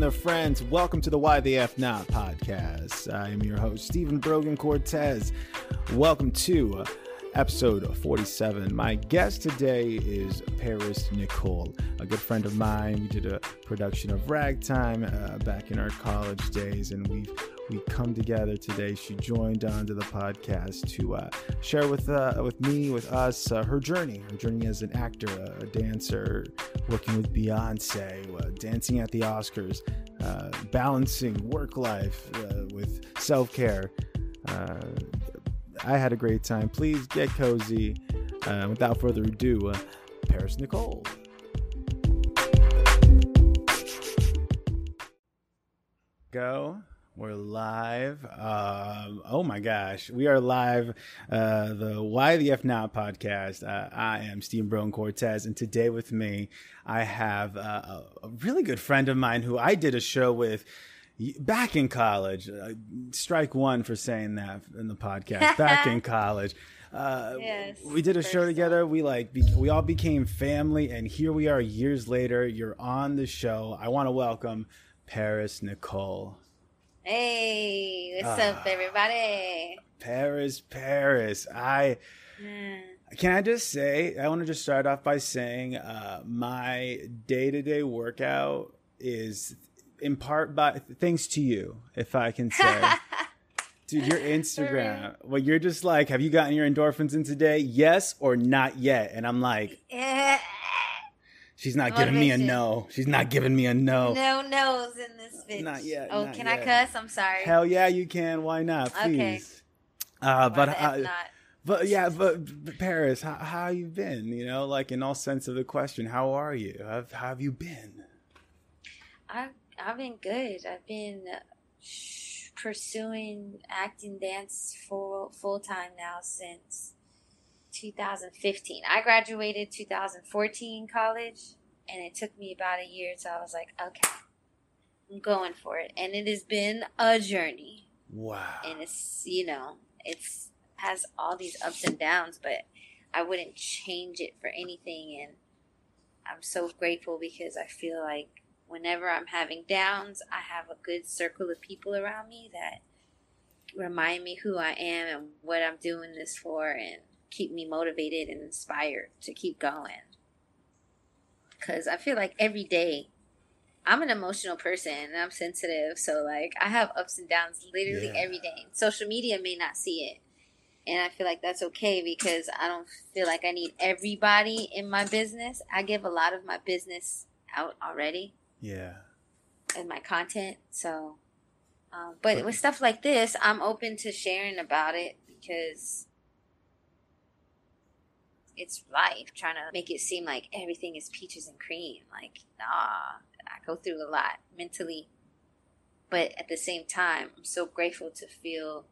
and their friends. Welcome to the Why the F Not podcast. I am your host, Stephen Brogan Cortez. Welcome to episode 47. My guest today is Paris Nicole, a good friend of mine. We did a production of Ragtime uh, back in our college days, and we've we come together today. She joined onto the podcast to uh, share with uh, with me, with us, uh, her journey, her journey as an actor, a dancer, working with Beyonce, uh, dancing at the Oscars, uh, balancing work life uh, with self care. I had a great time. Please get cozy. without further ado, Paris Nicole. Go. We're live. Um, oh my gosh, we are live. Uh, the Why the F Not podcast. Uh, I am Steve Brown Cortez, and today with me, I have uh, a really good friend of mine who I did a show with back in college. Uh, strike one for saying that in the podcast. Back in college. Uh, yes, we did a show together. We like be- we all became family, and here we are years later. You're on the show. I want to welcome Paris Nicole. Hey, what's uh, up, everybody? Paris, Paris. I mm. can I just say I want to just start off by saying uh, my day to day workout is in part by thanks to you, if I can say. Dude, your Instagram. Well, you're just like, have you gotten your endorphins in today? Yes or not yet? And I'm like, eh. She's not giving me a no. She's not giving me a no. No no's in this bitch. Not yet. Oh, not can yet. I cuss? I'm sorry. Hell yeah, you can. Why not? Please. Okay. Uh, but uh, but yeah, but, but Paris, how, how you been? You know, like in all sense of the question, how are you? How, how have you been? I've I've been good. I've been pursuing acting dance full full time now since 2015. I graduated 2014 college, and it took me about a year. So I was like, okay, I'm going for it, and it has been a journey. Wow. And it's you know it's has all these ups and downs, but I wouldn't change it for anything, and I'm so grateful because I feel like whenever I'm having downs, I have a good circle of people around me that remind me who I am and what I'm doing this for and keep me motivated and inspired to keep going. Because I feel like every day I'm an emotional person and I'm sensitive. So, like, I have ups and downs literally yeah. every day. Social media may not see it. And I feel like that's okay because I don't feel like I need everybody in my business. I give a lot of my business out already. Yeah. And my content. So, um, but, but with stuff like this, I'm open to sharing about it because it's life trying to make it seem like everything is peaches and cream. Like, nah, I go through a lot mentally. But at the same time, I'm so grateful to feel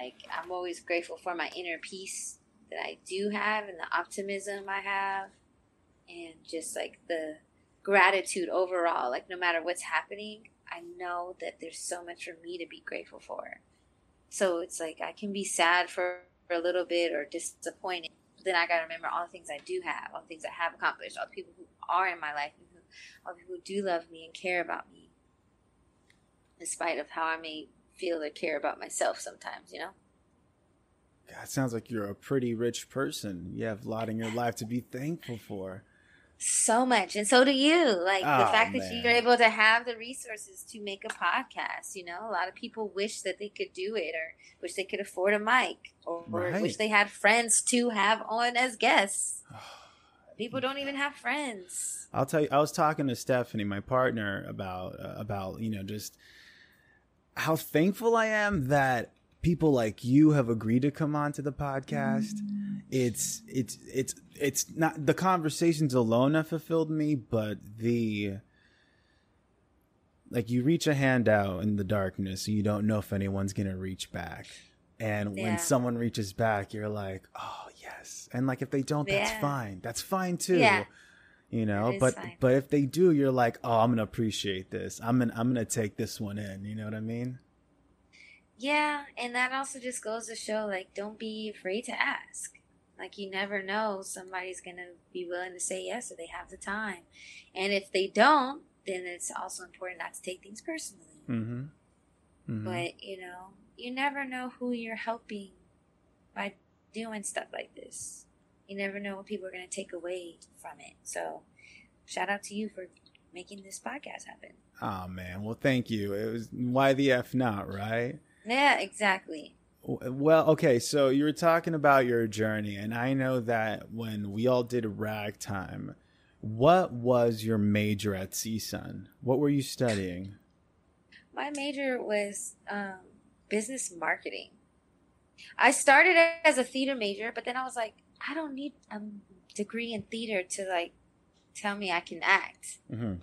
like I'm always grateful for my inner peace that I do have and the optimism I have and just like the gratitude overall. Like, no matter what's happening, I know that there's so much for me to be grateful for. So it's like I can be sad for, for a little bit or disappointed then I got to remember all the things I do have, all the things I have accomplished, all the people who are in my life, and who, all the people who do love me and care about me, in spite of how I may feel or care about myself sometimes, you know? God, sounds like you're a pretty rich person. You have a lot in your life to be thankful for so much and so do you like oh, the fact man. that you're able to have the resources to make a podcast you know a lot of people wish that they could do it or wish they could afford a mic or, right. wish they had friends to have on as guests people don't even have friends i'll tell you i was talking to stephanie my partner about uh, about you know just how thankful i am that people like you have agreed to come on to the podcast. Mm. It's it's it's it's not the conversations alone have fulfilled me, but the like you reach a hand out in the darkness and you don't know if anyone's gonna reach back. And yeah. when someone reaches back, you're like, oh yes. And like if they don't, that's yeah. fine. That's fine too. Yeah. You know, but fine. but if they do, you're like, oh, I'm gonna appreciate this. I'm gonna I'm gonna take this one in. You know what I mean? Yeah, and that also just goes to show like don't be afraid to ask. Like you never know somebody's going to be willing to say yes if they have the time. And if they don't, then it's also important not to take things personally. Mm-hmm. mm-hmm. But you know, you never know who you're helping by doing stuff like this. You never know what people are going to take away from it. So, shout out to you for making this podcast happen. Oh man, well, thank you. It was why the f not, right? Yeah, exactly. Well, okay, so you were talking about your journey, and I know that when we all did ragtime, what was your major at CSUN? What were you studying? My major was um, business marketing. I started as a theater major, but then I was like, I don't need a degree in theater to like tell me I can act. Mm-hmm.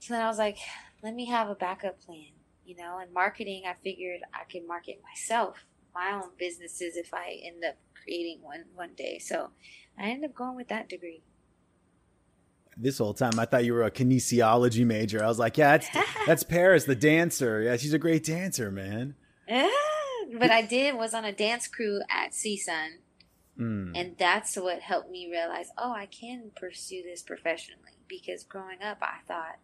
So then I was like, let me have a backup plan you know, and marketing, I figured I could market myself, my own businesses if I end up creating one one day. So I ended up going with that degree. This whole time, I thought you were a kinesiology major. I was like, yeah, that's that's Paris, the dancer. Yeah, she's a great dancer, man. but I did was on a dance crew at CSUN. Mm. And that's what helped me realize, oh, I can pursue this professionally. Because growing up, I thought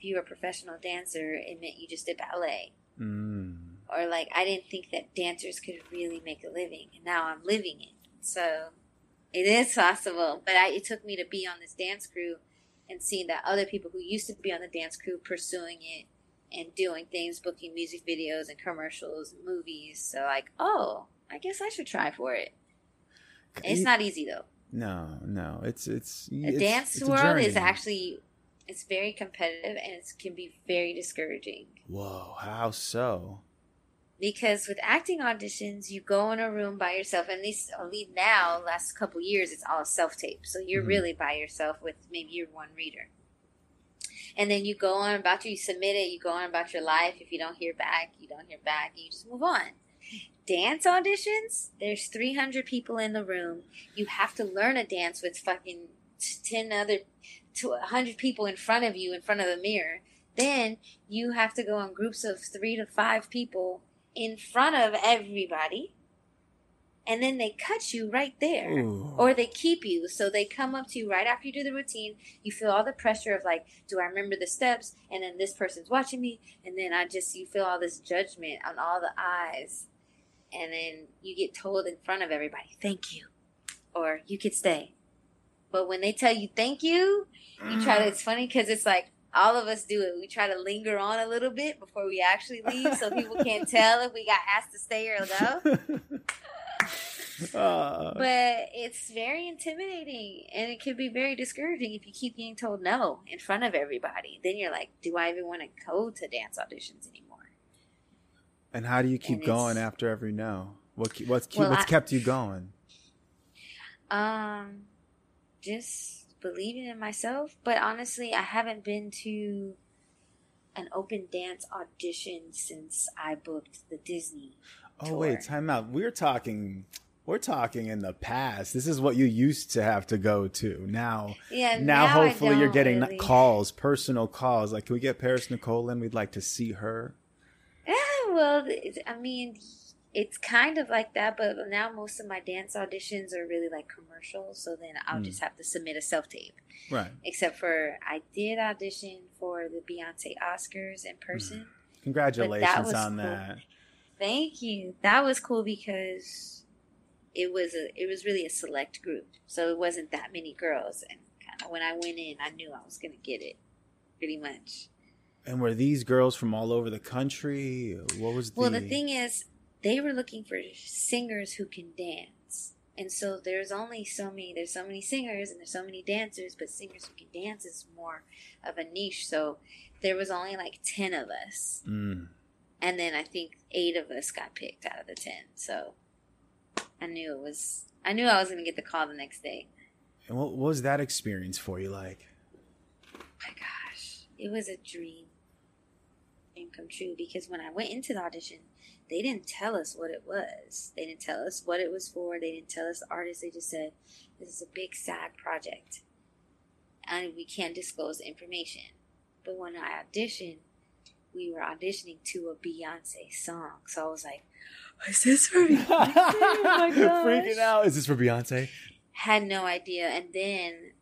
if you were a professional dancer, it meant you just did ballet. Mm. Or like I didn't think that dancers could really make a living, and now I'm living it. So it is possible. But I, it took me to be on this dance crew and seeing that other people who used to be on the dance crew pursuing it and doing things, booking music videos and commercials, and movies. So like, oh, I guess I should try for it. It's not easy though. No, no, it's it's the it's, dance it's world is actually it's very competitive and it can be very discouraging. Whoa, how so? Because with acting auditions, you go in a room by yourself. At least, least now, last couple years, it's all self tape. So you're mm-hmm. really by yourself with maybe your one reader. And then you go on about you, you submit it, you go on about your life. If you don't hear back, you don't hear back, you just move on dance auditions, there's 300 people in the room. You have to learn a dance with fucking 10 other to a hundred people in front of you in front of the mirror. Then you have to go in groups of three to five people in front of everybody. And then they cut you right there. Ooh. Or they keep you. So they come up to you right after you do the routine. You feel all the pressure of like, do I remember the steps? And then this person's watching me. And then I just, you feel all this judgment on all the eyes. And then you get told in front of everybody, thank you. Or you could stay. But when they tell you thank you, you try to, it's funny because it's like all of us do it. We try to linger on a little bit before we actually leave so people can't tell if we got asked to stay or go. Uh, but it's very intimidating and it can be very discouraging if you keep getting told no in front of everybody. Then you're like, do I even want to go to dance auditions anymore? And how do you keep going after every no? What what's well, what's I, kept you going? Um, just believing in myself. But honestly, I haven't been to an open dance audition since I booked the Disney. Oh tour. wait, time out. We're talking we're talking in the past. This is what you used to have to go to. Now, yeah. Now, now hopefully, you're getting really. calls, personal calls. Like, can we get Paris Nicole in? We'd like to see her. Yeah, well, I mean, it's kind of like that, but now most of my dance auditions are really like commercials. So then I'll mm. just have to submit a self tape. Right. Except for I did audition for the Beyonce Oscars in person. Mm. Congratulations that on cool. that. Thank you. That was cool because it was a it was really a select group, so it wasn't that many girls. And kind of when I went in, I knew I was going to get it, pretty much. And were these girls from all over the country? What was the... well? The thing is, they were looking for singers who can dance. And so there's only so many, there's so many singers and there's so many dancers, but singers who can dance is more of a niche. So there was only like 10 of us. Mm. And then I think eight of us got picked out of the 10. So I knew it was, I knew I was going to get the call the next day. And what was that experience for you like? my gosh, it was a dream. Dream come true because when I went into the audition, they didn't tell us what it was. They didn't tell us what it was for. They didn't tell us the artist. They just said, this is a big, sad project. And we can't disclose the information. But when I auditioned, we were auditioning to a Beyonce song. So I was like, is this for Beyonce? oh Freaking out. Is this for Beyonce? Had no idea. And then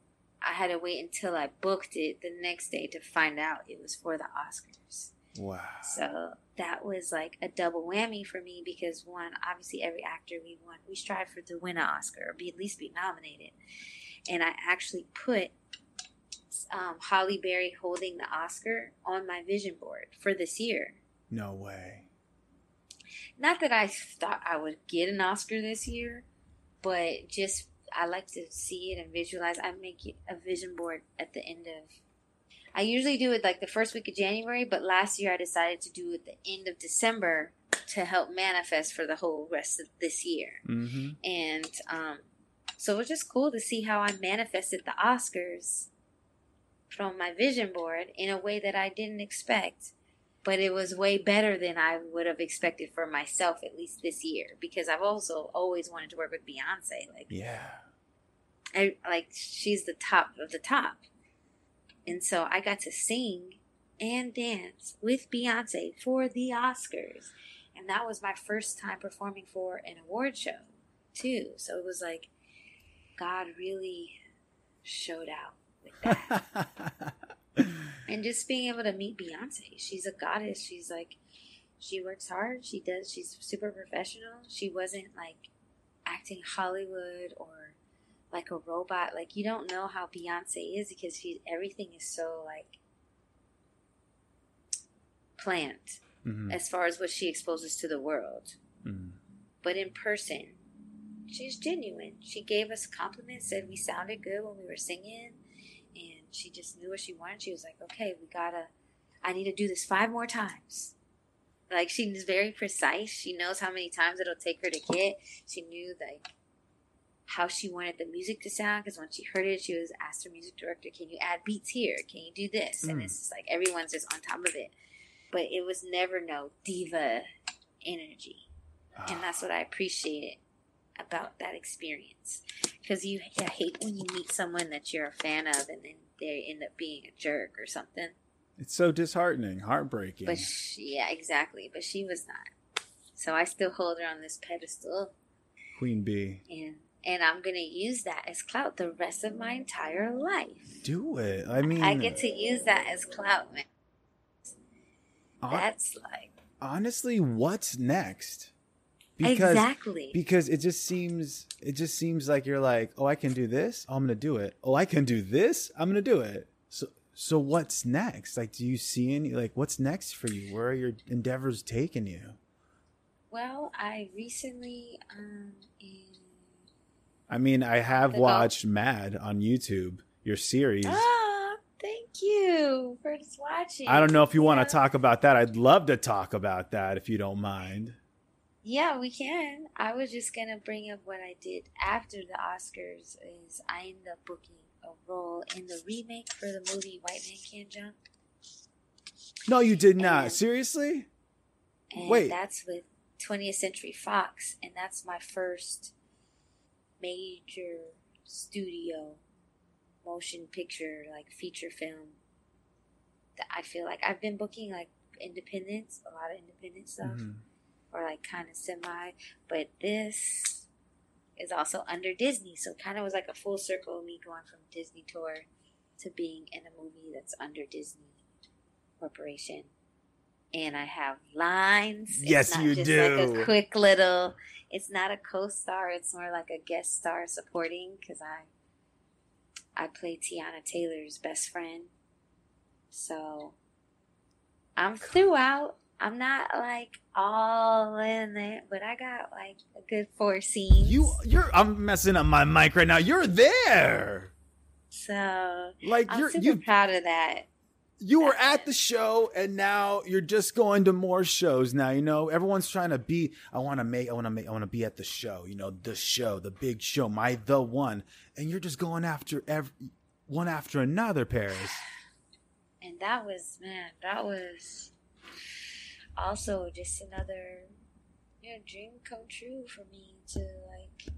I had to wait until I booked it the next day to find out it was for the Oscars. Wow. So that was like a double whammy for me because one, obviously every actor we want, we strive for to win an Oscar or be at least be nominated. And I actually put um, Halle Berry holding the Oscar on my vision board for this year. No way. Not that I thought I would get an Oscar this year, but just I like to see it and visualize. I make it a vision board at the end of. I usually do it like the first week of January, but last year I decided to do it the end of December to help manifest for the whole rest of this year. Mm-hmm. And um, so it was just cool to see how I manifested the Oscars from my vision board in a way that I didn't expect. But it was way better than I would have expected for myself, at least this year, because I've also always wanted to work with Beyonce. Like, Yeah. I like she's the top of the top. And so I got to sing and dance with Beyonce for the Oscars. And that was my first time performing for an award show, too. So it was like God really showed out with that. and just being able to meet Beyonce. She's a goddess. She's like she works hard. She does she's super professional. She wasn't like acting Hollywood or like a robot. Like you don't know how Beyonce is because she everything is so like planned Mhm. as far as what she exposes to the world. Mhm. But in person, she's genuine. She gave us compliments, said we sounded good when we were singing, and she just knew what she wanted. She was like, "Okay, we gotta. I need to do this five more times." Like she's very precise. She knows how many times it'll take her to get. She knew like how she wanted the music to sound because when she heard it, she was asked her music director, "Can you add beats here? Can you do this?" And Mm. it's just like everyone's just on top of it. But it was never no diva energy and that's what I appreciated about that experience. Because you I hate when you meet someone that you're a fan of and then they end up being a jerk or something. It's so disheartening, heartbreaking. But she, yeah, exactly. But she was not. So I still hold her on this pedestal, Queen Bee. and and I'm gonna use that as clout the rest of my entire life. Do it. I mean, I get to use that as clout, man. That's like honestly, what's next? Because exactly. because it just seems it just seems like you're like, oh, I can do this. Oh, I'm gonna do it. Oh, I can do this. I'm gonna do it. So so what's next? Like, do you see any like what's next for you? Where are your endeavors taking you? well, I recently um in I mean, I have watched Mad on YouTube, your series. Ah, thank you for just watching. I don't know if you want to talk about that. I'd love to talk about that if you don't mind. Yeah, we can. I was just gonna bring up what I did after the Oscars. Is I ended up booking a role in the remake for the movie White Man Can't Jump, No, you did not. And- Seriously? and Wait. that's with 20th Century Fox, and that's my first major studio motion picture like feature film that I feel like I've been booking like independence, a lot of independent stuff. Mhm. or like kind of semi. But this is also under Disney, so kind of was like a full circle of me going from Disney tour to being in a movie that's under Disney Corporation. And I have lines. Yes, you do. Like a quick little. It's not a co-star. It's more like a guest star supporting because I I play Teyana Taylor's best friend. So I'm throughout. I'm not like all in it, but I got like a good four scenes. You you're I'm messing up my mic right now. You're there. so Like I'm you're super you proud of that. You were at the show and now you're just going to more shows now you know? Everyone's trying to be i want to make i want to make i want to be at the show you know the show the big show my the one and you're just going after every one after another paris. And that was man, that was also just another you know, dream come true for me to like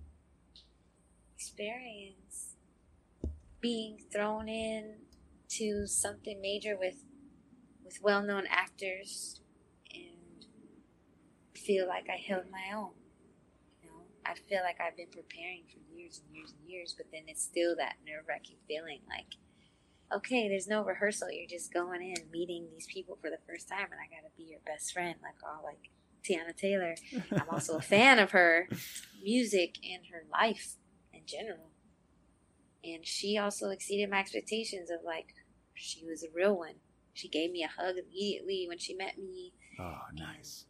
experience being thrown in to something major with with well known actors and feel like I held my own. You know, I feel like I've been preparing for years and years and years, but then it's still that nerve wracking feeling like, okay, there's no rehearsal. You're just going in, meeting these people for the first time, and I gotta be your best friend, like all like Teyana Taylor. I'm also a fan of her music and her life in general. And she also exceeded my expectations of like, she was a real one. She gave me a hug immediately when she met me. Oh, nice.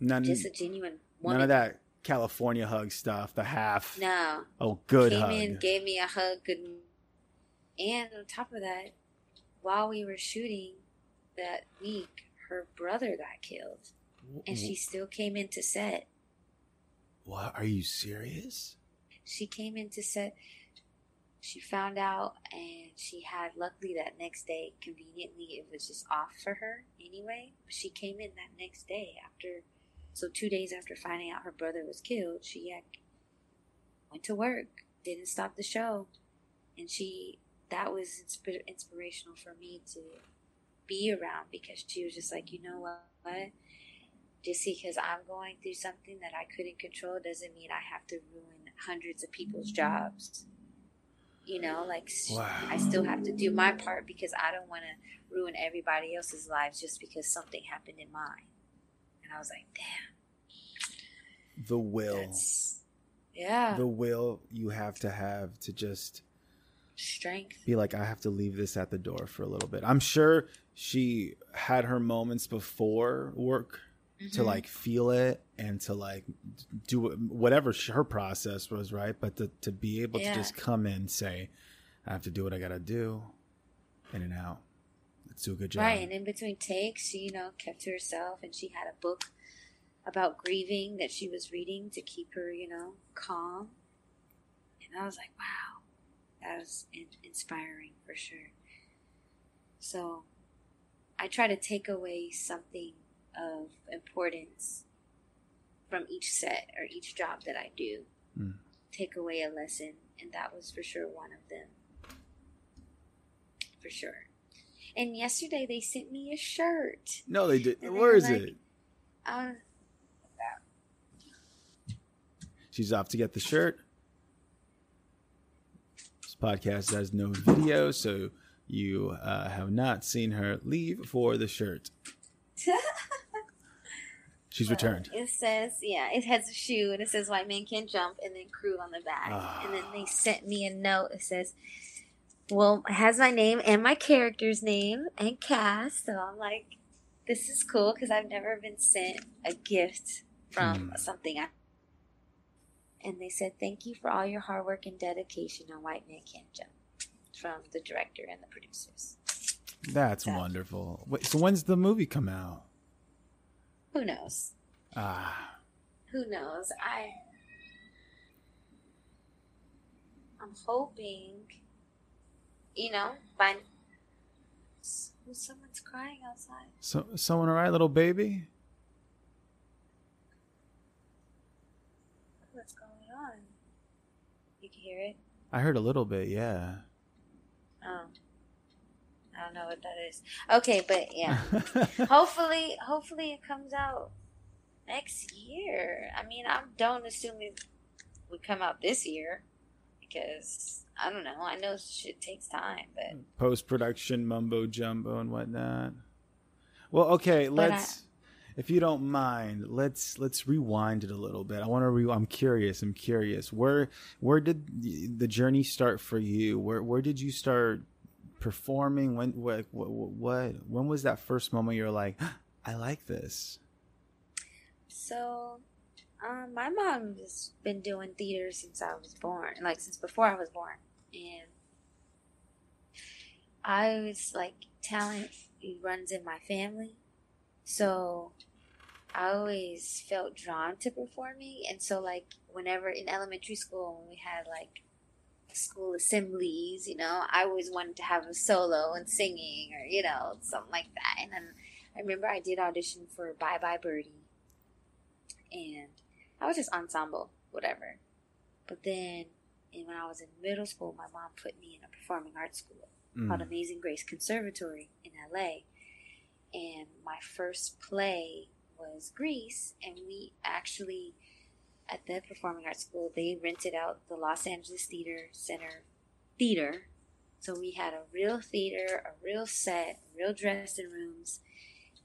None, Just a genuine woman. none of that California hug stuff. The half. No. Oh, good Came hug. in, gave me a hug, good. And on top of that, while we were shooting that week, her brother got killed, and she still came into set. What? Are you serious? She came into set. She found out, and she had luckily that next day. Conveniently, it was just off for her anyway. She came in that next day after, so two days after finding out her brother was killed. She had, went to work, didn't stop the show, and she that was insp- inspirational for me to be around because she was just like, you know what, what? Just because I'm going through something that I couldn't control doesn't mean I have to ruin hundreds of people's jobs. You know, like Wow. I still have to do my part because I don't want to ruin everybody else's lives just because something happened in mine. And I was like, damn, The will. that's yeah, The will you have to have to just strength. be like, I have to leave this at the door for a little bit. I'm sure she had her moments before work to Mhm. like feel it and to like do whatever her process was, right? But to, to be able Yeah. to just come in say, I have to do what I got to do, in and out. Let's do a good job. Right, and in between takes, she, you know, kept to herself, and she had a book about grieving that she was reading to keep her, you know, calm. And I was like, wow, that was in- inspiring for sure. So, I try to take away something of importance from each set or each job that I do. Mm. Take away a lesson, and that was for sure one of them. For sure. And yesterday they sent me a shirt. No, they did. And Where is like- it? Uh, She's off to get the shirt. This podcast has no video, so you uh, have not seen her leave for the shirt. She's returned. It says, yeah, it has a shoe and it says White Man can't Jump and then crew on the back. Ah. And then they sent me a note. It says, well, it has my name and my character's name and cast. So I'm like, this is cool because I've never been sent a gift from Hmm. something. I- and they said, thank you for all your hard work and dedication on White Man Can't Jump from the director and the producers. That's That- wonderful. Wait, so when's the movie come out? Who knows? Ah, who knows? I I'm hoping, you know, by someone's crying outside. so someone all right, little baby? What's going on? You can hear it. I heard a little bit. Yeah. Oh, I don't know what that is. Okay, but yeah. hopefully, hopefully it comes out next year. I mean, I don't assume it would come out this year because I don't know. I know shit takes time, but Post production mumbo jumbo and whatnot. Well, okay, But let's. if you don't mind, let's let's rewind it a little bit. I want to. Re- I'm curious. I'm curious. Where where did the journey start for you? Where where did you start performing? When what what, what when was that first moment you were like, I like this? So, um, my mom has been doing theater since I was born, like since before I was born, and I was like talent runs in my family, so I always felt drawn to performing, and so like whenever in elementary school when we had like school assemblies, you know, I always wanted to have a solo and singing or you know something like that, and then I remember I did audition for Bye Bye Birdie and I was just ensemble, whatever. But then, and when I was in middle school, my mom put me in a performing arts school called Mm. Amazing Grace Conservatory in LA. And my first play was Grease, and we actually at the performing arts school, they rented out the Los Angeles Theater Center theater. So we had a real theater, a real set, real dressing rooms.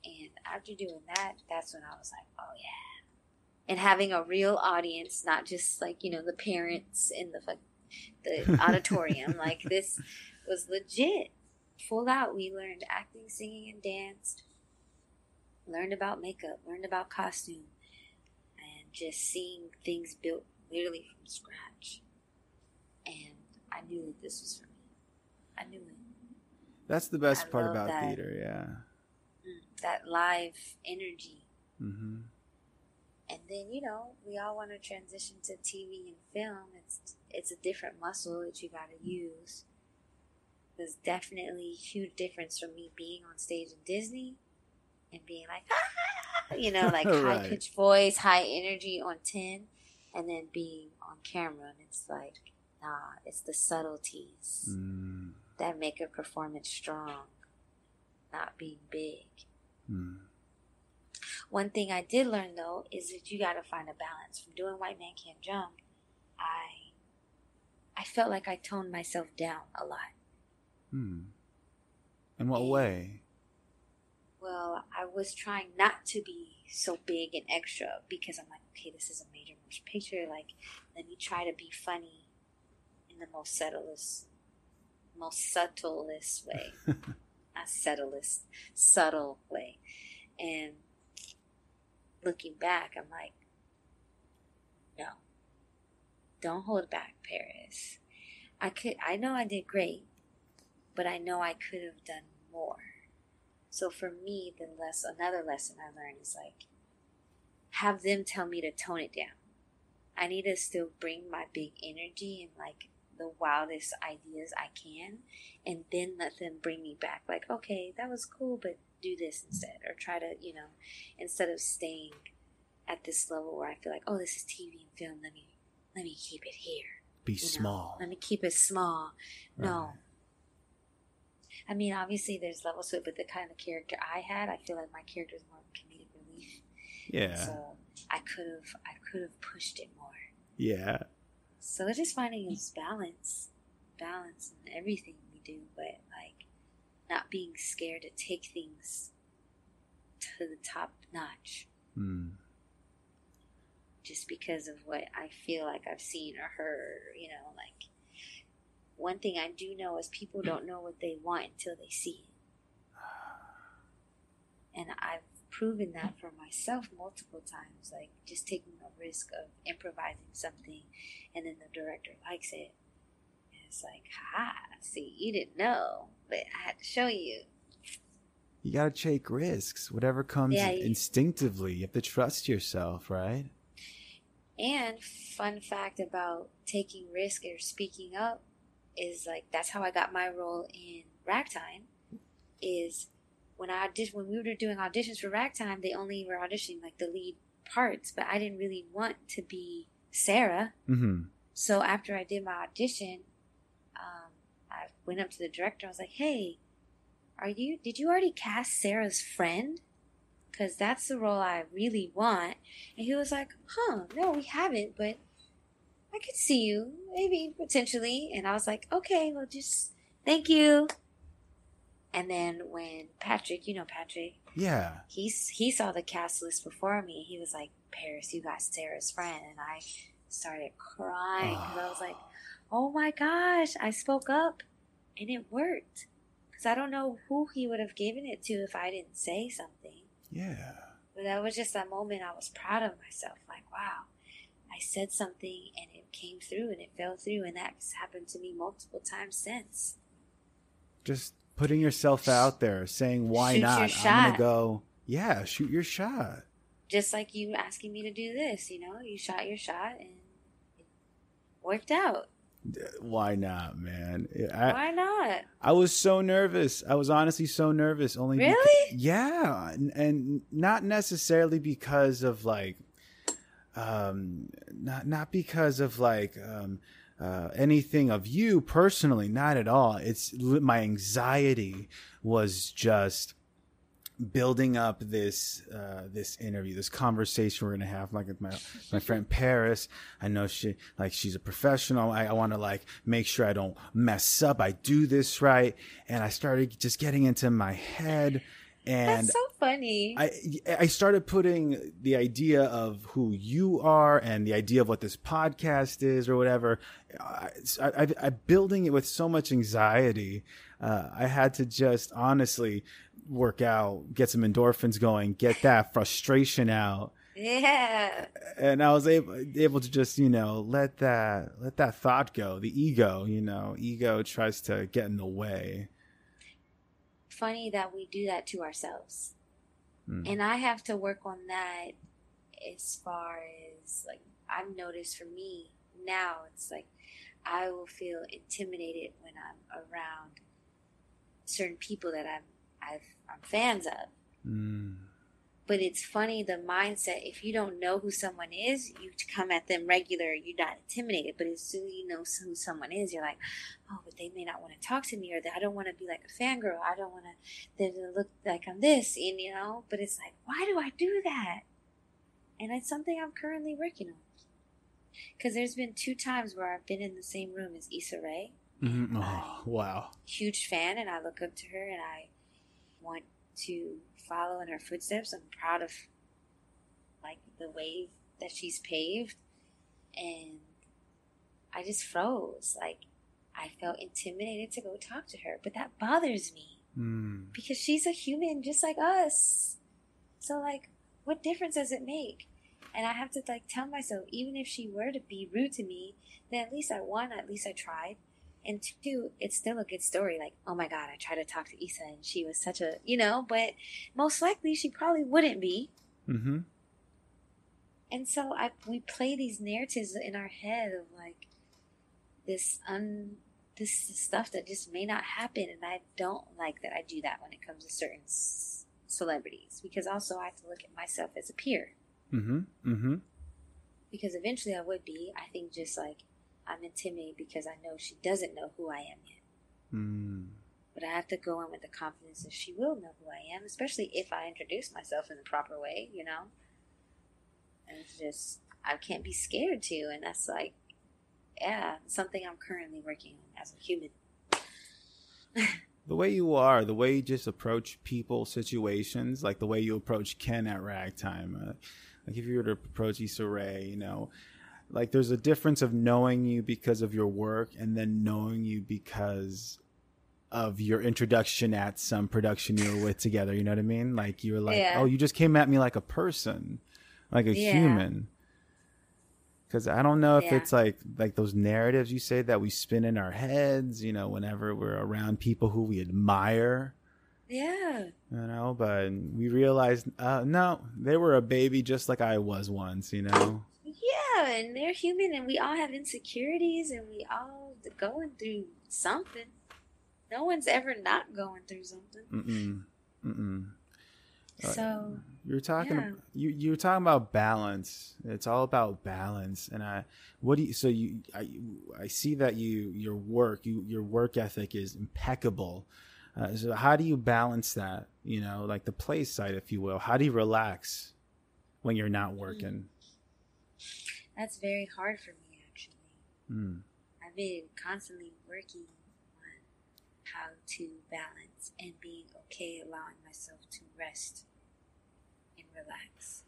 And after doing that, that's when I was like, oh yeah. And having a real audience, not just like, you know, the parents in the the auditorium. like this was legit. Full out. We learned acting, singing, and danced. Learned about makeup, learned about costume, just seeing things built literally from scratch. And I knew that this was for me. I knew it. That's the best I part about that, theater, yeah. Mm, that live energy. Mm-hmm. And then you know we all want to transition to TV and film. It's it's a different muscle that you got to use. There's definitely a huge difference from me being on stage in Disney and being like, ah, you know, like right. high pitched voice, high energy on ten, and then being on camera and it's like Nah, it's the subtleties mm. that make a performance strong, not being big. Mm. One thing I did learn though is that you got to find a balance. From doing White Man Can't Jump, I I felt like I toned myself down a lot. Hmm. In what way? Well, I was trying not to be so big and extra because I'm like, okay, this is a major motion picture. Like, let me try to be funny in the most subtlest, most subtlest way. Not subtlest, subtle way. And looking back, I'm like, no, don't hold back, Paris. I could, I know I did great, but I know I could have done more. So for me, the less another lesson I learned is like, have them tell me to tone it down. I need to still bring my big energy and like the wildest ideas I can and then let them bring me back like okay that was cool but do this instead or try to you know instead of staying at this level where I feel like oh this is TV and film let me let me keep it here be you small know? let me keep it small right. no I mean obviously there's levels to it but the kind of character I had I feel like my character is more comedic relief yeah so I could have I could have pushed it more yeah so we're just finding this balance, balance in everything we do, but like not being scared to take things to the top notch. Mm. Just because of what I feel like I've seen or heard, you know, like one thing I do know is people don't know what they want until they see it. And I've proven that for myself multiple times, like just taking a risk of improvising something and then the director likes it. And it's like, ha, see, you didn't know, but I had to show you. You gotta take risks. Whatever comes yeah, you, instinctively, you have to trust yourself, right? And fun fact about taking risk or speaking up is like that's how I got my role in Ragtime. Is when I auditioned, when we were doing auditions for Ragtime, they only were auditioning like the lead parts, but I didn't really want to be Sarah. Mm-hmm. So after I did my audition, um, I went up to the director. I was like, "Hey, are you? Did you already cast Sarah's friend? Because that's the role I really want." And he was like, "Huh? No, we haven't, but I could see you, maybe potentially." And I was like, "Okay, well, just thank you." And then when Patrick, you know Patrick, yeah, he's he saw the cast list before me. He was like, "Paris, you got Sarah's friend," and I started crying because oh. I was like, "Oh my gosh!" I spoke up, and it worked. Because I don't know who he would have given it to if I didn't say something. Yeah. But that was just a moment I was proud of myself. Like, wow, I said something and it came through and it fell through, and that's happened to me multiple times since. Just putting yourself out there, saying why shoot not? I'm gonna go. Yeah, shoot your shot. Just like you asking me to do this, you know, you shot your shot and it worked out. Why not, man? I, why not? I was so nervous. I was honestly so nervous. Only really, because, yeah, and, and not necessarily because of like, um, not not because of like, um, uh, anything of you personally, not at all. It's my anxiety was just building up this uh, this interview, this conversation we're gonna have, like with my my friend Paris. I know she like she's a professional. I, I want to like make sure I don't mess up. I do this right, and I started just getting into my head. And That's so funny. I I started putting the idea of who you are and the idea of what this podcast is or whatever. I, I, I building it with so much anxiety. Uh, I had to just honestly work out, get some endorphins going, get that frustration out. Yeah. And I was able able to just, you know, let that let that thought go. The ego, you know, ego tries to get in the way. Funny that we do that to ourselves. Mm. And I have to work on that as far as like I've noticed for me now it's like I will feel intimidated when I'm around certain people that I'm I've, I'm fans of. Mm. But it's funny the mindset. If you don't know who someone is, you come at them regular. You're not intimidated. But as soon as you know who someone is, you're like, oh, but they may not want to talk to me, or I don't want to be like a fangirl. I don't want to them to look like I'm this, and you know. But it's like, why do I do that? And it's something I'm currently working on. Because there's been two times where I've been in the same room as Issa Rae. Mhm. Oh, wow. Huge fan, and I look up to her, and I want to follow in her footsteps. I'm proud of like the way that she's paved, and I just froze. Like I felt intimidated to go talk to her, but that bothers me Mm. because she's a human just like us. So like, what difference does it make? And I have to like tell myself, even if she were to be rude to me, then at least I won. At least I tried. And two, it's still a good story. Like, oh my god, I tried to talk to Issa and she was such a, you know. But most likely, she probably wouldn't be. Mm-hmm. And so I we play these narratives in our head of like this un this stuff that just may not happen, and I don't like that I do that when it comes to certain c- celebrities because also I have to look at myself as a peer Mm-hmm. Mm-hmm. because eventually I would be. I think just like I'm intimidated because I know she doesn't know who I am yet. Mm. But I have to go in with the confidence that she will know who I am, especially if I introduce myself in the proper way, you know? And it's just, I can't be scared to. And that's like, yeah, something I'm currently working on as a human. The way you are, the way you just approach people, situations, like the way you approach Ken at Ragtime. Uh, like if you were to approach Issa Rae, you know, like there's a difference of knowing you because of your work and then knowing you because of your introduction at some production you were with together. You know what I mean? Like you were like, Yeah. oh, you just came at me like a person, like a Yeah. human. Because I don't know if Yeah. it's like like those narratives you say that we spin in our heads, you know, whenever we're around people who we admire, Yeah. you know. But we realized, uh, no, they were a baby just like I was once, you know. Yeah, and they're human, and we all have insecurities, and we all going through something. No one's ever not going through something. Mm-mm. Mm-mm. Uh, So, You're talking. Yeah. You you're talking about balance. It's all about balance. And I, what do you? So you, I, I see that you your work, you your work ethic is impeccable. Uh, so how do you balance that? You know, like the play side, if you will. How do you relax when you're not working? That's very hard for me, actually. Mm. I've been constantly working on how to balance and being okay allowing myself to rest and relax.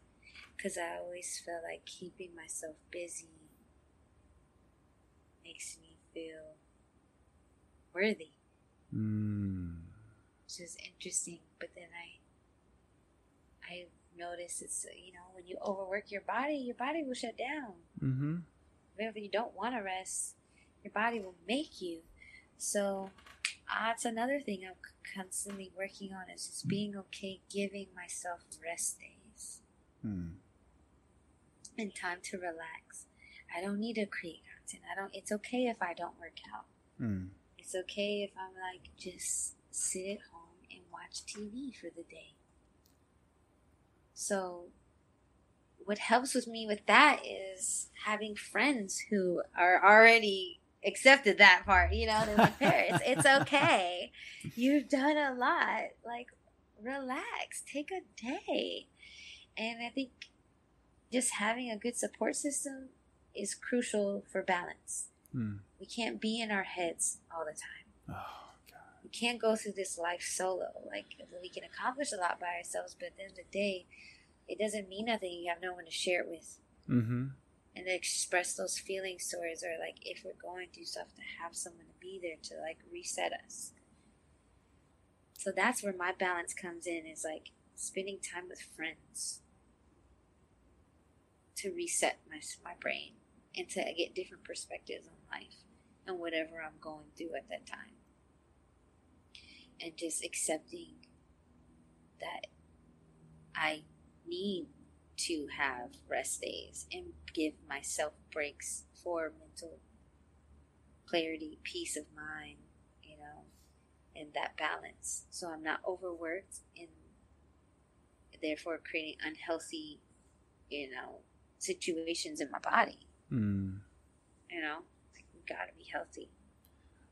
Because I always feel like keeping myself busy makes me feel worthy, Mm. which is interesting. But then I, I notice it's you know when you overwork your body, your body will shut down. Mm-hmm. if you don't want to rest, your body will make you. So uh, that's another thing I'm constantly working on is just being okay giving myself rest days Mm. and time to relax. I don't need to create content. I don't. It's okay if I don't work out. Mm. It's okay if I'm like just sit at home and watch TV for the day. So, what helps with me with that is having friends who are already accepted that part. You know, they're like, "Paris, it's okay. You've done a lot. Like, relax, take a day. And I think just having a good support system is crucial for balance. Hmm. We can't be in our heads all the time. Oh, We can't go through this life solo. Like we can accomplish a lot by ourselves, but at the end of the day, it doesn't mean nothing. You have no one to share it with mm-hmm. and to express those feelings towards, or like if we're going through stuff, to have someone to be there to like reset us. So that's where my balance comes in. Is like spending time with friends to reset my my brain and to get different perspectives on life and whatever I'm going through at that time. And just accepting that I need to have rest days and give myself breaks for mental clarity, peace of mind, you know, and that balance. So I'm not overworked and therefore creating unhealthy, you know, situations in my body. Mm. You know, like we gotta be healthy.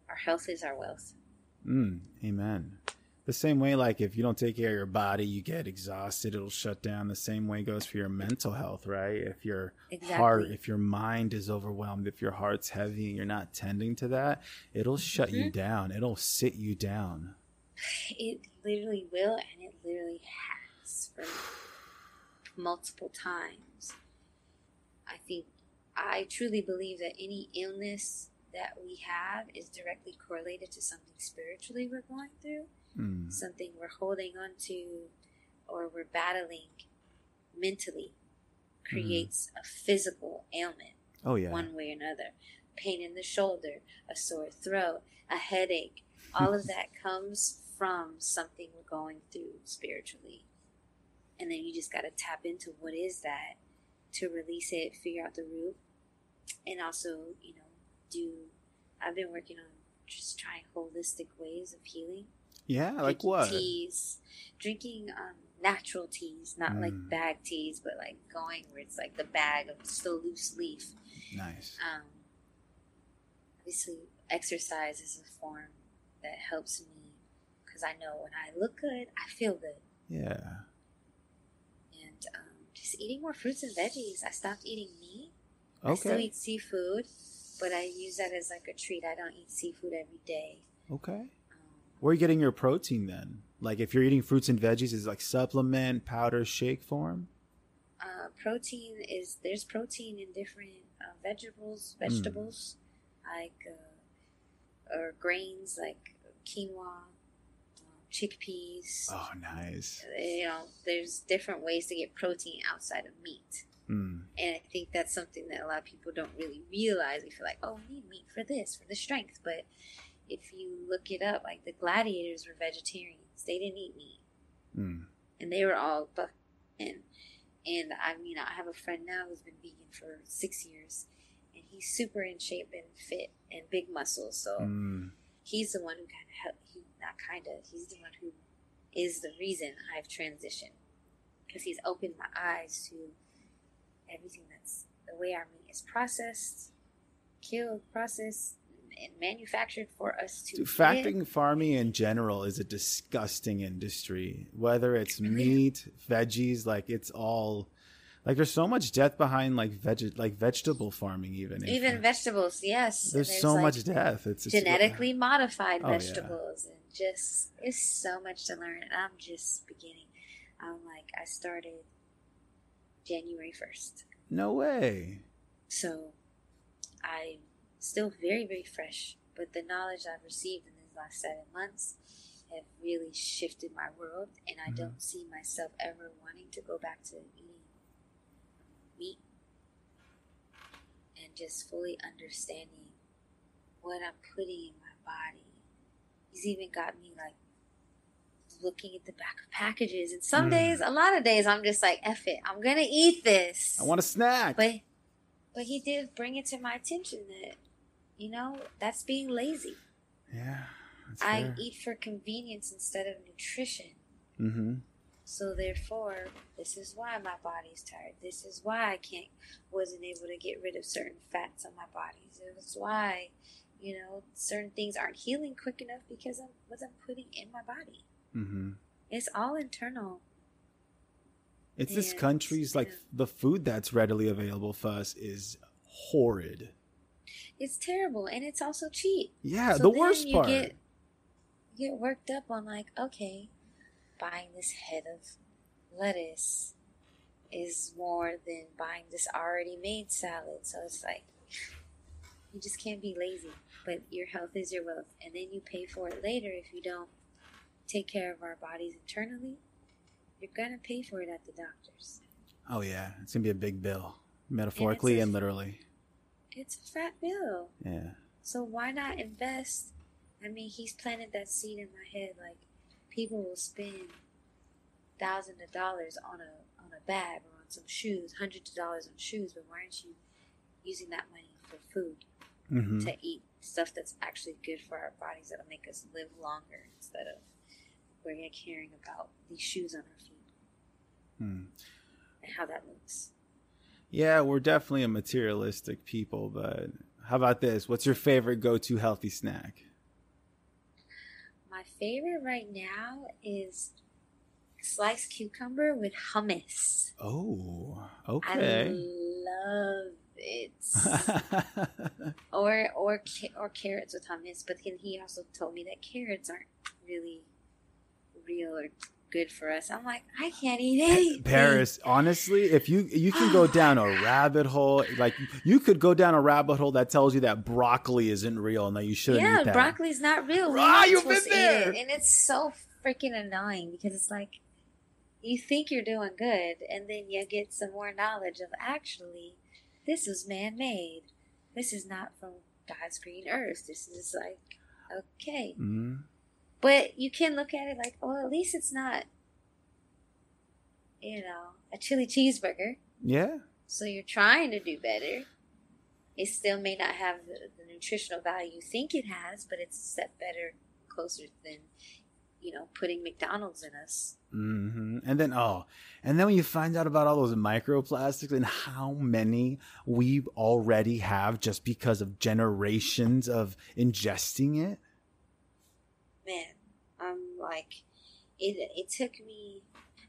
Our health is our wealth. Mm. Amen. The same way, like if you don't take care of your body, you get exhausted. It'll shut down. The same way goes for your mental health, right? If your heart, if your mind is overwhelmed, if your heart's heavy and you're not tending to that, it'll shut you Mhm. down. It'll sit you down. It literally will, and it literally has for multiple times. I think I truly believe that any illness that we have is directly correlated to something spiritually we're going through, Mm. something we're holding on to, or we're battling mentally. Creates a physical ailment Oh yeah. one way or another. Pain in the shoulder, a sore throat, a headache. All of that comes from something we're going through spiritually. And then you just got to tap into what is that to release it, figure out the root, and also, you know, do. I've been working on just trying holistic ways of healing. Yeah, like drinking what? Teas, drinking um, natural teas, not like Mm. bag teas, but like going where it's like the bag of still loose leaf. Nice. Um, obviously, exercise is a form that helps me because I know when I look good, I feel good. Yeah. And um, just eating more fruits and veggies. I stopped eating meat. I still eat seafood, but I use that as like a treat. I don't eat seafood every day. Okay. Um, Where are you getting your protein then? Like if you're eating fruits and veggies, is it like supplement, powder, shake form? uh, protein is there's protein in different uh, vegetables, Mm. vegetables like uh, or grains like quinoa, um, chickpeas. Oh, nice. You know, there's different ways to get protein outside of meat. Mm. And I think that's something that a lot of people don't really realize. We feel like, oh, we need meat for this, for the strength. But if you look it up, like the gladiators were vegetarians, they didn't eat meat. Mm. And they were all buff. And, and I mean, I have a friend now who's been vegan for six years. And he's super in shape and fit and big muscles. So Mm. he's the one who kind of helped. He, not kind of, he's the one who is the reason I've transitioned. Because he's opened my eyes to everything that's the way our meat is processed, killed, processed, and manufactured for us to. Factoring farming in general is a disgusting industry. Whether it's meat, veggies, like it's all like there's so much death behind like veg like vegetable farming even. if- Even vegetables, yes. And there's, so like, much death. It's genetically uh, modified Oh, yeah. vegetables and just it's so much to learn and i'm just beginning i'm like i started january 1st No way. so i'm still very very fresh but the knowledge i've received in these last seven months have really shifted my world and i Mhm. don't see myself ever wanting to go back to eating meat and just fully understanding what i'm putting in my body he's even got me like looking at the back of packages and some Mm. days a lot of days i'm just like F it i'm gonna eat this I want a snack. but but he did bring it to my attention that you know that's being lazy yeah. I fair. eat for convenience instead of nutrition Mm-hmm. so therefore this is why my body's tired this is why i can't wasn't able to get rid of certain fats on my body this is why you know certain things aren't healing quick enough because of what i wasn't putting in my body Mm-hmm. It's all internal. It's this country's like yeah. the food that's readily available for us is horrid. It's terrible and it's also cheap. Yeah, So the worst you part. Get, you get worked up on like, okay, buying this head of lettuce is more than buying this already made salad. So it's like you just can't be lazy. But your health is your wealth, and then you pay for it later if you don't take care of our bodies internally. You're gonna pay for it at the doctor's. Oh yeah, it's gonna be a big bill, metaphorically a- and literally. It's a fat bill. Yeah. So why not invest? I mean, he's planted that seed in my head. Like people will spend thousands of dollars on a on a bag or on some shoes, hundreds of dollars on shoes, but why aren't you using that money for food hmm to eat stuff that's actually good for our bodies that'll make us live longer instead of we're caring about these shoes on our feet Hmm. and how that looks. Yeah, we're definitely a materialistic people, but how about this? What's your favorite go-to healthy snack? My favorite right now is sliced cucumber with hummus. Oh, okay. I love it. or or or carrots with hummus. But then he also told me that carrots aren't really real or good for us. I'm like, I can't eat anything. Paris, honestly, if you you can go down a rabbit hole, like you could go down a rabbit hole that tells you that broccoli isn't real and that you shouldn't Yeah, eat that. broccoli's not real. We're Ah, you've been there. it. and it's so freaking annoying because it's like you think you're doing good, and then you get some more knowledge of actually this is man-made. This is not from God's green earth. This is like okay, Mhm. But you can look at it like, oh, at least it's not, you know, a chili cheeseburger. Yeah. So you're trying to do better. It still may not have the, the nutritional value you think it has, but it's a step better, closer than, you know, putting McDonald's in us. hmm And then oh, and then when you find out about all those microplastics and how many we already have just because of generations of ingesting it. Man, I'm like, it. It took me,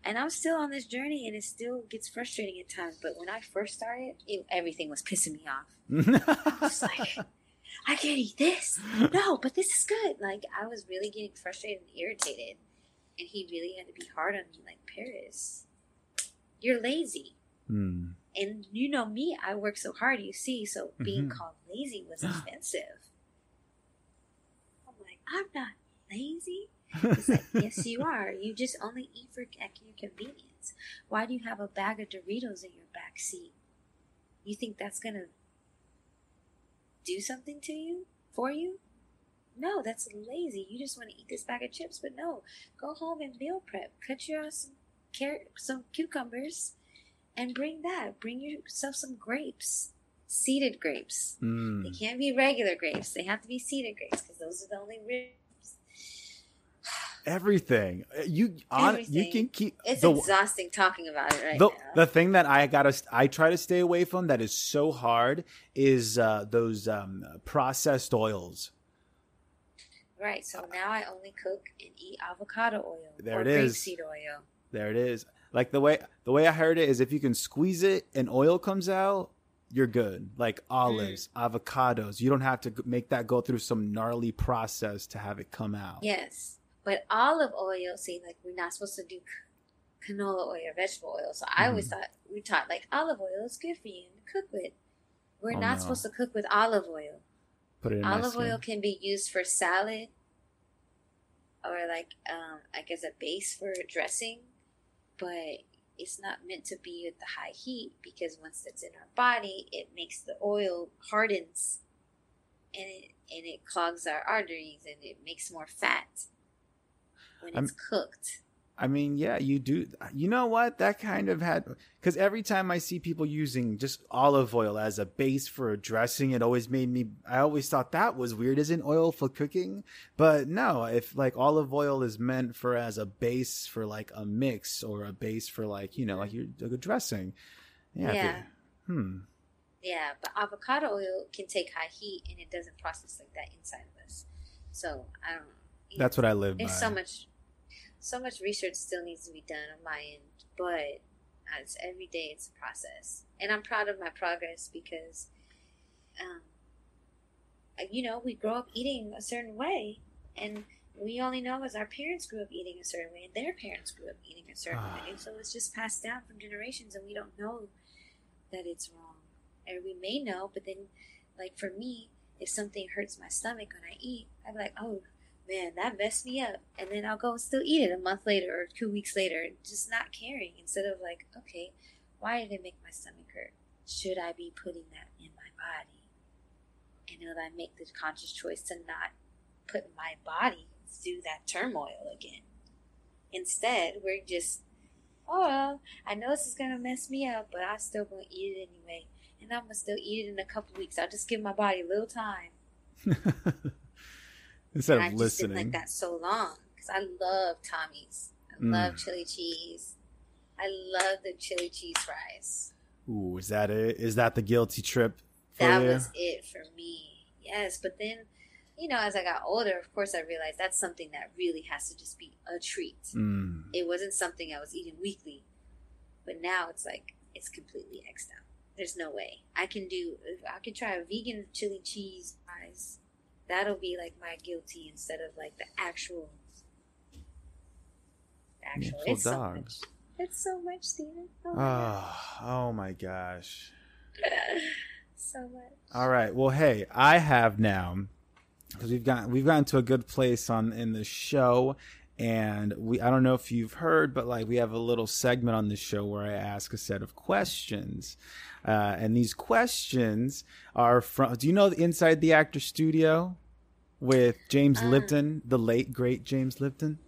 and I'm still on this journey, and it still gets frustrating at times. But when I first started, it, everything was pissing me off. It's like, I can't eat this. No, but this is good. Like I was really getting frustrated and irritated, and he really had to be hard on me. Like Paris, you're lazy, Hmm. and you know me. I work so hard. You see, so being Mhm. called lazy was offensive. I'm like, I'm not lazy. It's like, yes, you are. You just only eat for at your convenience. Why do you have a bag of Doritos in your back seat? You think that's gonna do something to you for you? No, that's lazy. You just want to eat this bag of chips, but no, go home and meal prep. Cut your some carrot, some cucumbers, and bring that. Bring yourself some grapes, seeded grapes. Hmm. They can't be regular grapes. They have to be seeded grapes because those are the only grapes. Everything you on you can keep It's the, exhausting talking about it right the, now. the thing that I gotta I try to stay away from that is so hard is uh, those um, processed oils. right. So now I only cook and eat avocado oil. There or it is. Grapeseed oil. There it is. Like the way the way I heard it is if you can squeeze it and oil comes out, you're good. Like olives, avocados. You don't have to make that go through some gnarly process to have it come out. Yes, but olive oil. See, like we're not supposed to do canola oil or vegetable oil. So I always Mhm. thought we taught like olive oil is good for you to cook with. We're Oh, not no. supposed to cook with olive oil. Put it olive oil can be used for salad or like um like as a base for dressing but it's not meant to be at the high heat because once it's in our body it makes the oil hardens and it and it clogs our arteries and it makes more fat when I'm- it's cooked I mean, yeah, you do. You know what? That kind of had because every time I see people using just olive oil as a base for a dressing, it always made me. I always thought that was weird. Isn't oil for cooking? But no, if like olive oil is meant for as a base for like a mix or a base for like you know like you like a dressing. Yeah. Yeah. if hmm. yeah but avocado oil can take high heat and it doesn't process like that inside of us so i don't know, That's what I live by. There's so much. So much research still needs to be done on my end, but it's every day it's a process, and I'm proud of my progress because, um, you know, we grow up eating a certain way, and we only know as our parents grew up eating a certain way, and their parents grew up eating a certain Ah. way, and so it's just passed down from generations, and we don't know that it's wrong, or we may know, but then, like for me, if something hurts my stomach when I eat, I'm like, oh man, that messed me up. And then I'll go and still eat it a month later or two weeks later, just not caring instead of like, okay, why did it make my stomach hurt? Should I be putting that in my body? And will I make the conscious choice to not put my body through that turmoil again? Instead, we're just, oh, well, I know this is going to mess me up, but I'm still going to eat it anyway. And I'm going to still eat it in a couple weeks. I'll just give my body a little time. Instead And of I've just been listening. like that so long because I love Tommy's. I Mm. love chili cheese. I love the chili cheese fries. Ooh, is that it? Is that the guilty trip for That you? was it for me. Yes, but then, you know, as I got older, of course, I realized that's something that really has to just be a treat. Mm. It wasn't something I was eating weekly, but now it's like it's completely xed out. There's no way I can do. I can try a vegan chili cheese fries. That'll be like my guilty instead of like the actual. the Actual, it's so dogs. much. It's so much, Steven. Oh, my Oh, oh my gosh. So much. All right. Well, hey, I have now because we've got we've gotten to a good place on in the show, and we I don't know if you've heard, but like we have a little segment on the show where I ask a set of questions, uh, and these questions are from. Do you know Inside the Actor Studio with James Uh. Lipton, the late great James Lipton?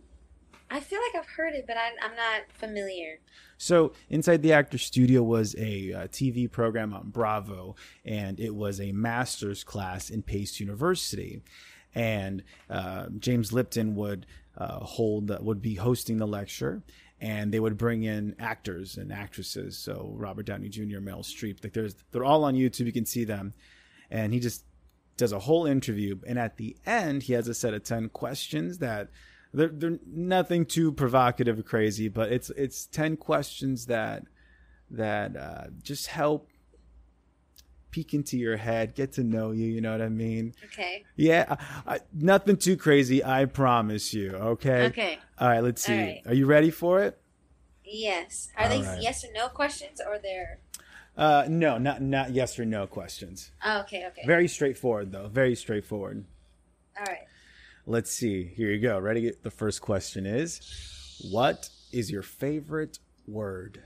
I feel like I've heard it, but I, I'm not familiar. So, Inside the Actor Studio was a uh, TV program on Bravo, and it was a master's class in Pace University. And uh, James Lipton would uh, hold, that would be hosting the lecture, and they would bring in actors and actresses. So Robert Downey Jr., Meryl Streep, like there's, they're all on YouTube. You can see them, and he just does a whole interview. And at the end, he has a set of ten questions that they're they're nothing too provocative or crazy, but it's it's ten questions that that uh, just help peek into your head, get to know you. You know what I mean? Okay. Yeah, I, I, nothing too crazy. I promise you. Okay. Okay. All right. Let's see. Right. Are you ready for it? Yes. Are All they right. yes or no questions or they're Uh, no, not not yes or no questions. oh, okay, okay. Very straightforward though. Very straightforward. All right. Let's see. Here you go. Ready? The first question is, what is your favorite word?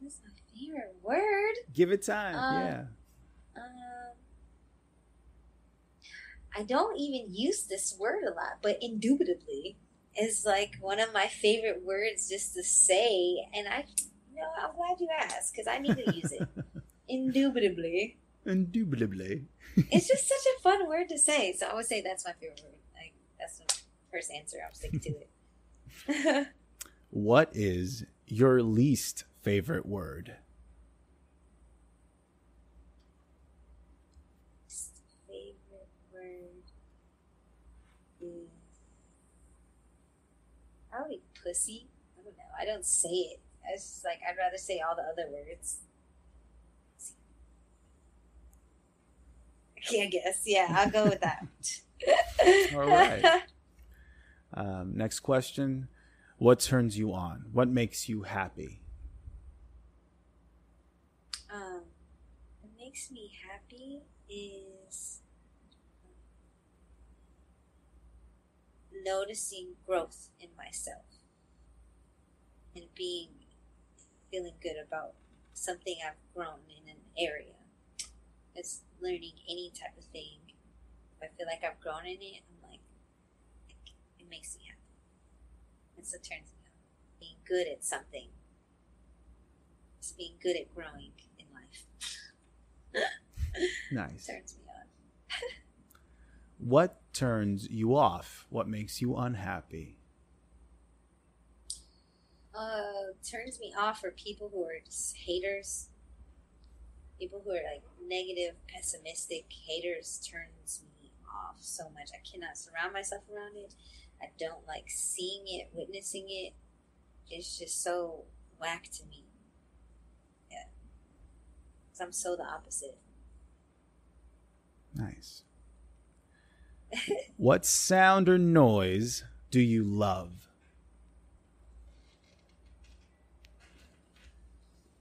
What's my favorite word? Give it time. Um, yeah. Um I don't even use this word a lot, but indubitably is like one of my favorite words just to say and I you know, I'm glad you asked because I need to use it. indubitably. Indubitably. It's just such a fun word to say. So I would say that's my favorite word. Like that's the first answer. I'm sticking to it. What is your least favorite word? favorite word is probably pussy. I don't know. I don't say it. It's just like I'd rather say all the other words. Okay, I can't guess. Yeah, I'll go with that. All right. Um, next question. What turns you on? What makes you happy? um, what makes me happy is noticing growth in myself and being feeling good about something I've grown in an area. It's learning any type of thing. If I feel like I've grown in it, I'm like, it, it makes me happy. It's what turns me on. Being good at something. Just being good at growing in life. Nice. turns me on. What turns you off? What makes you unhappy? Uh turns me off are people who are just haters. People who are like negative, pessimistic haters turns me off so much. I cannot surround myself around it. I don't like seeing it, witnessing it. It's just so whack to me. Yeah. Because I'm so the opposite. Nice. what sound or noise do you love?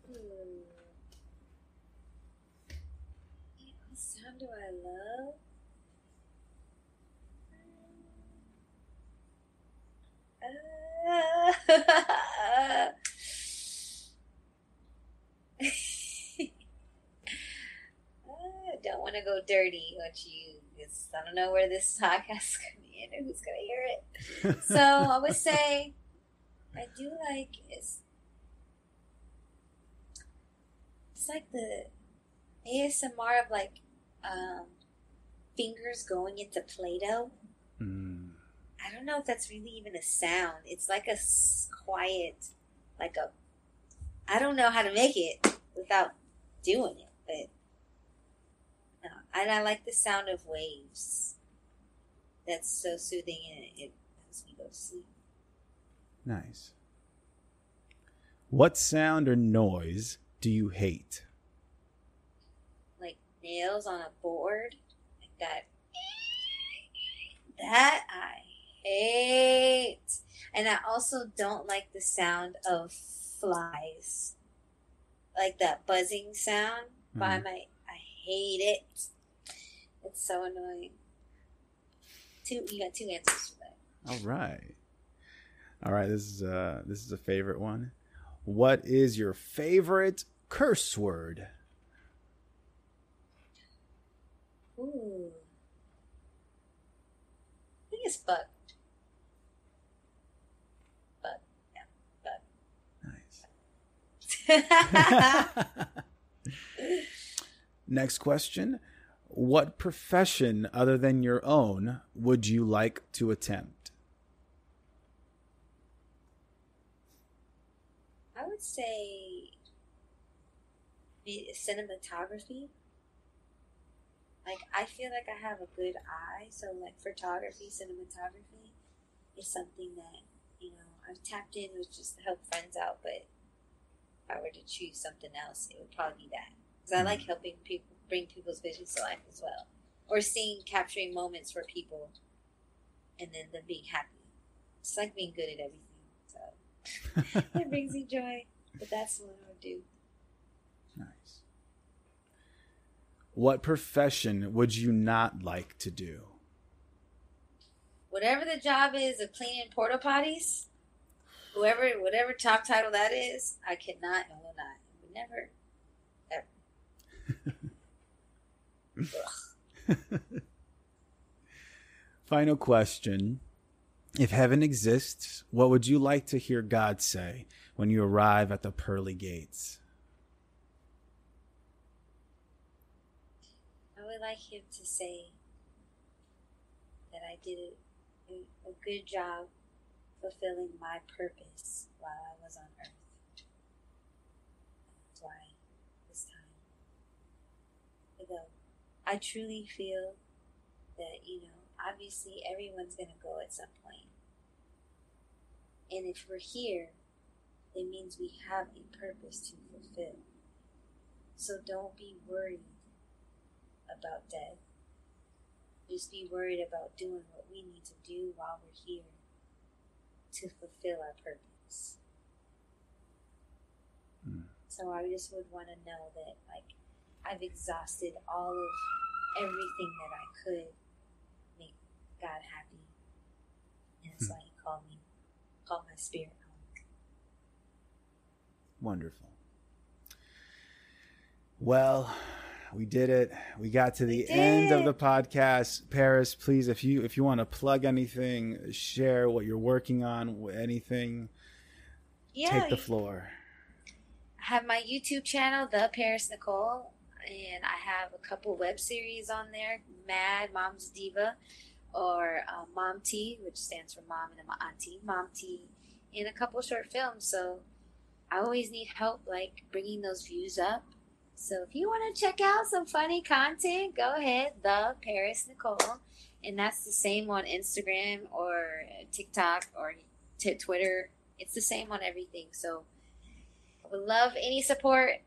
Hmm. What sound do I love? Uh, I don't want to go dirty, but you, it's, I don't know where this podcast is going to end or who's going to hear it. So I would say I do like it's it's like the ASMR of like um, fingers going into Play-Doh. Mm, I don't know if that's really even a sound. It's like a quiet, like a. I don't know how to make it without doing it, but no. And I like the sound of waves. That's so soothing and it, helps me go to sleep. nice. What sound or noise do you hate? Like nails on a board, like that. That I hate. And I also don't like the sound of flies. Like that buzzing sound by Mhm. my I hate it. It's so annoying. Two you got two answers for that. All right. All right, this is uh this is a favorite one. What is your favorite curse word? Ooh. I think it's bug. Bug. Nice. Yeah. Next question. What profession other than your own would you like to attempt? I would say cinematography. Like I feel like I have a good eye, so like photography, cinematography is something that you know I've tapped in with just to help friends out. But I were to choose something else, it would probably be that because I like mm-hmm. helping people bring people's visions to life as well, or seeing capturing moments for people, and then them being happy. It's like being good at everything. So it brings me joy. But that's what I would do. Nice. What profession would you not like to do? Whatever the job is of cleaning porta potties, whoever, whatever top title that is, I cannot and will not. Would never, ever. Final question. If heaven exists, what would you like to hear God say when you arrive at the pearly gates? I would like him to say that I did a, a, a good job fulfilling my purpose while I was on earth. That's why this time. I truly feel that, you know, obviously everyone's going to go at some point. And if we're here, it means we have a purpose to fulfill. So don't be worried about death. Just be worried about doing what we need to do while we're here to fulfill our purpose. Mm. So I just would want to know that, like, I've exhausted all of everything that I could make God happy. And that's Hmm. why He called me, called my spirit home. Wonderful. Well, we did it. We got to the end of the podcast. Paris, please, if you if you want to plug anything, share what you're working on, anything, Yeah, take the floor. I have my YouTube channel, The Paris Nicole, and I have a couple web series on there Mad Mom's Diva, or uh, Mom T, which stands for Mom and my Auntie, Mom T, and a couple short films. So I always need help, like bringing those views up. So if you want to check out some funny content, go ahead, The Paris Nicole. and that's the same on Instagram or TikTok or t- Twitter. It's the same on everything. So, I would love any support.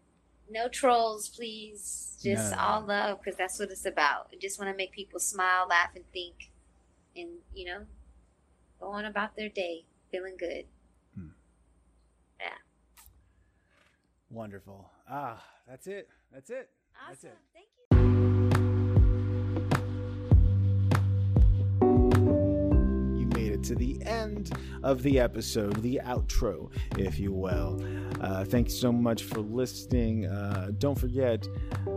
No trolls, please. Just No. all love, because that's what it's about. I just want to make people smile, laugh, and think, and you know, go on about their day feeling good. Yeah. Wonderful. Ah, that's it. That's it. That's it. Thank you. You made it to the end of the episode, the outro, if you will. Uh, thanks so much for listening. Uh, don't forget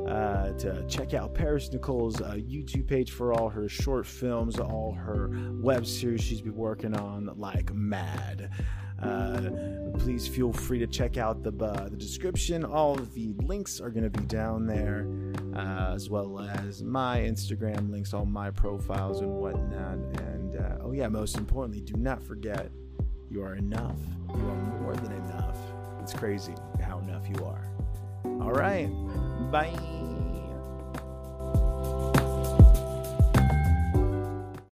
uh, to check out Paris Nicole's uh, YouTube page for all her short films, all her web series she's been working on like mad. Uh, please feel free to check out the, uh, the description. All of the links are going to be down there, uh, as well as my Instagram links, all my profiles and whatnot. And uh, oh, yeah, most importantly, do not forget you are enough. You are more than enough. It's crazy how enough you are. All right. Bye.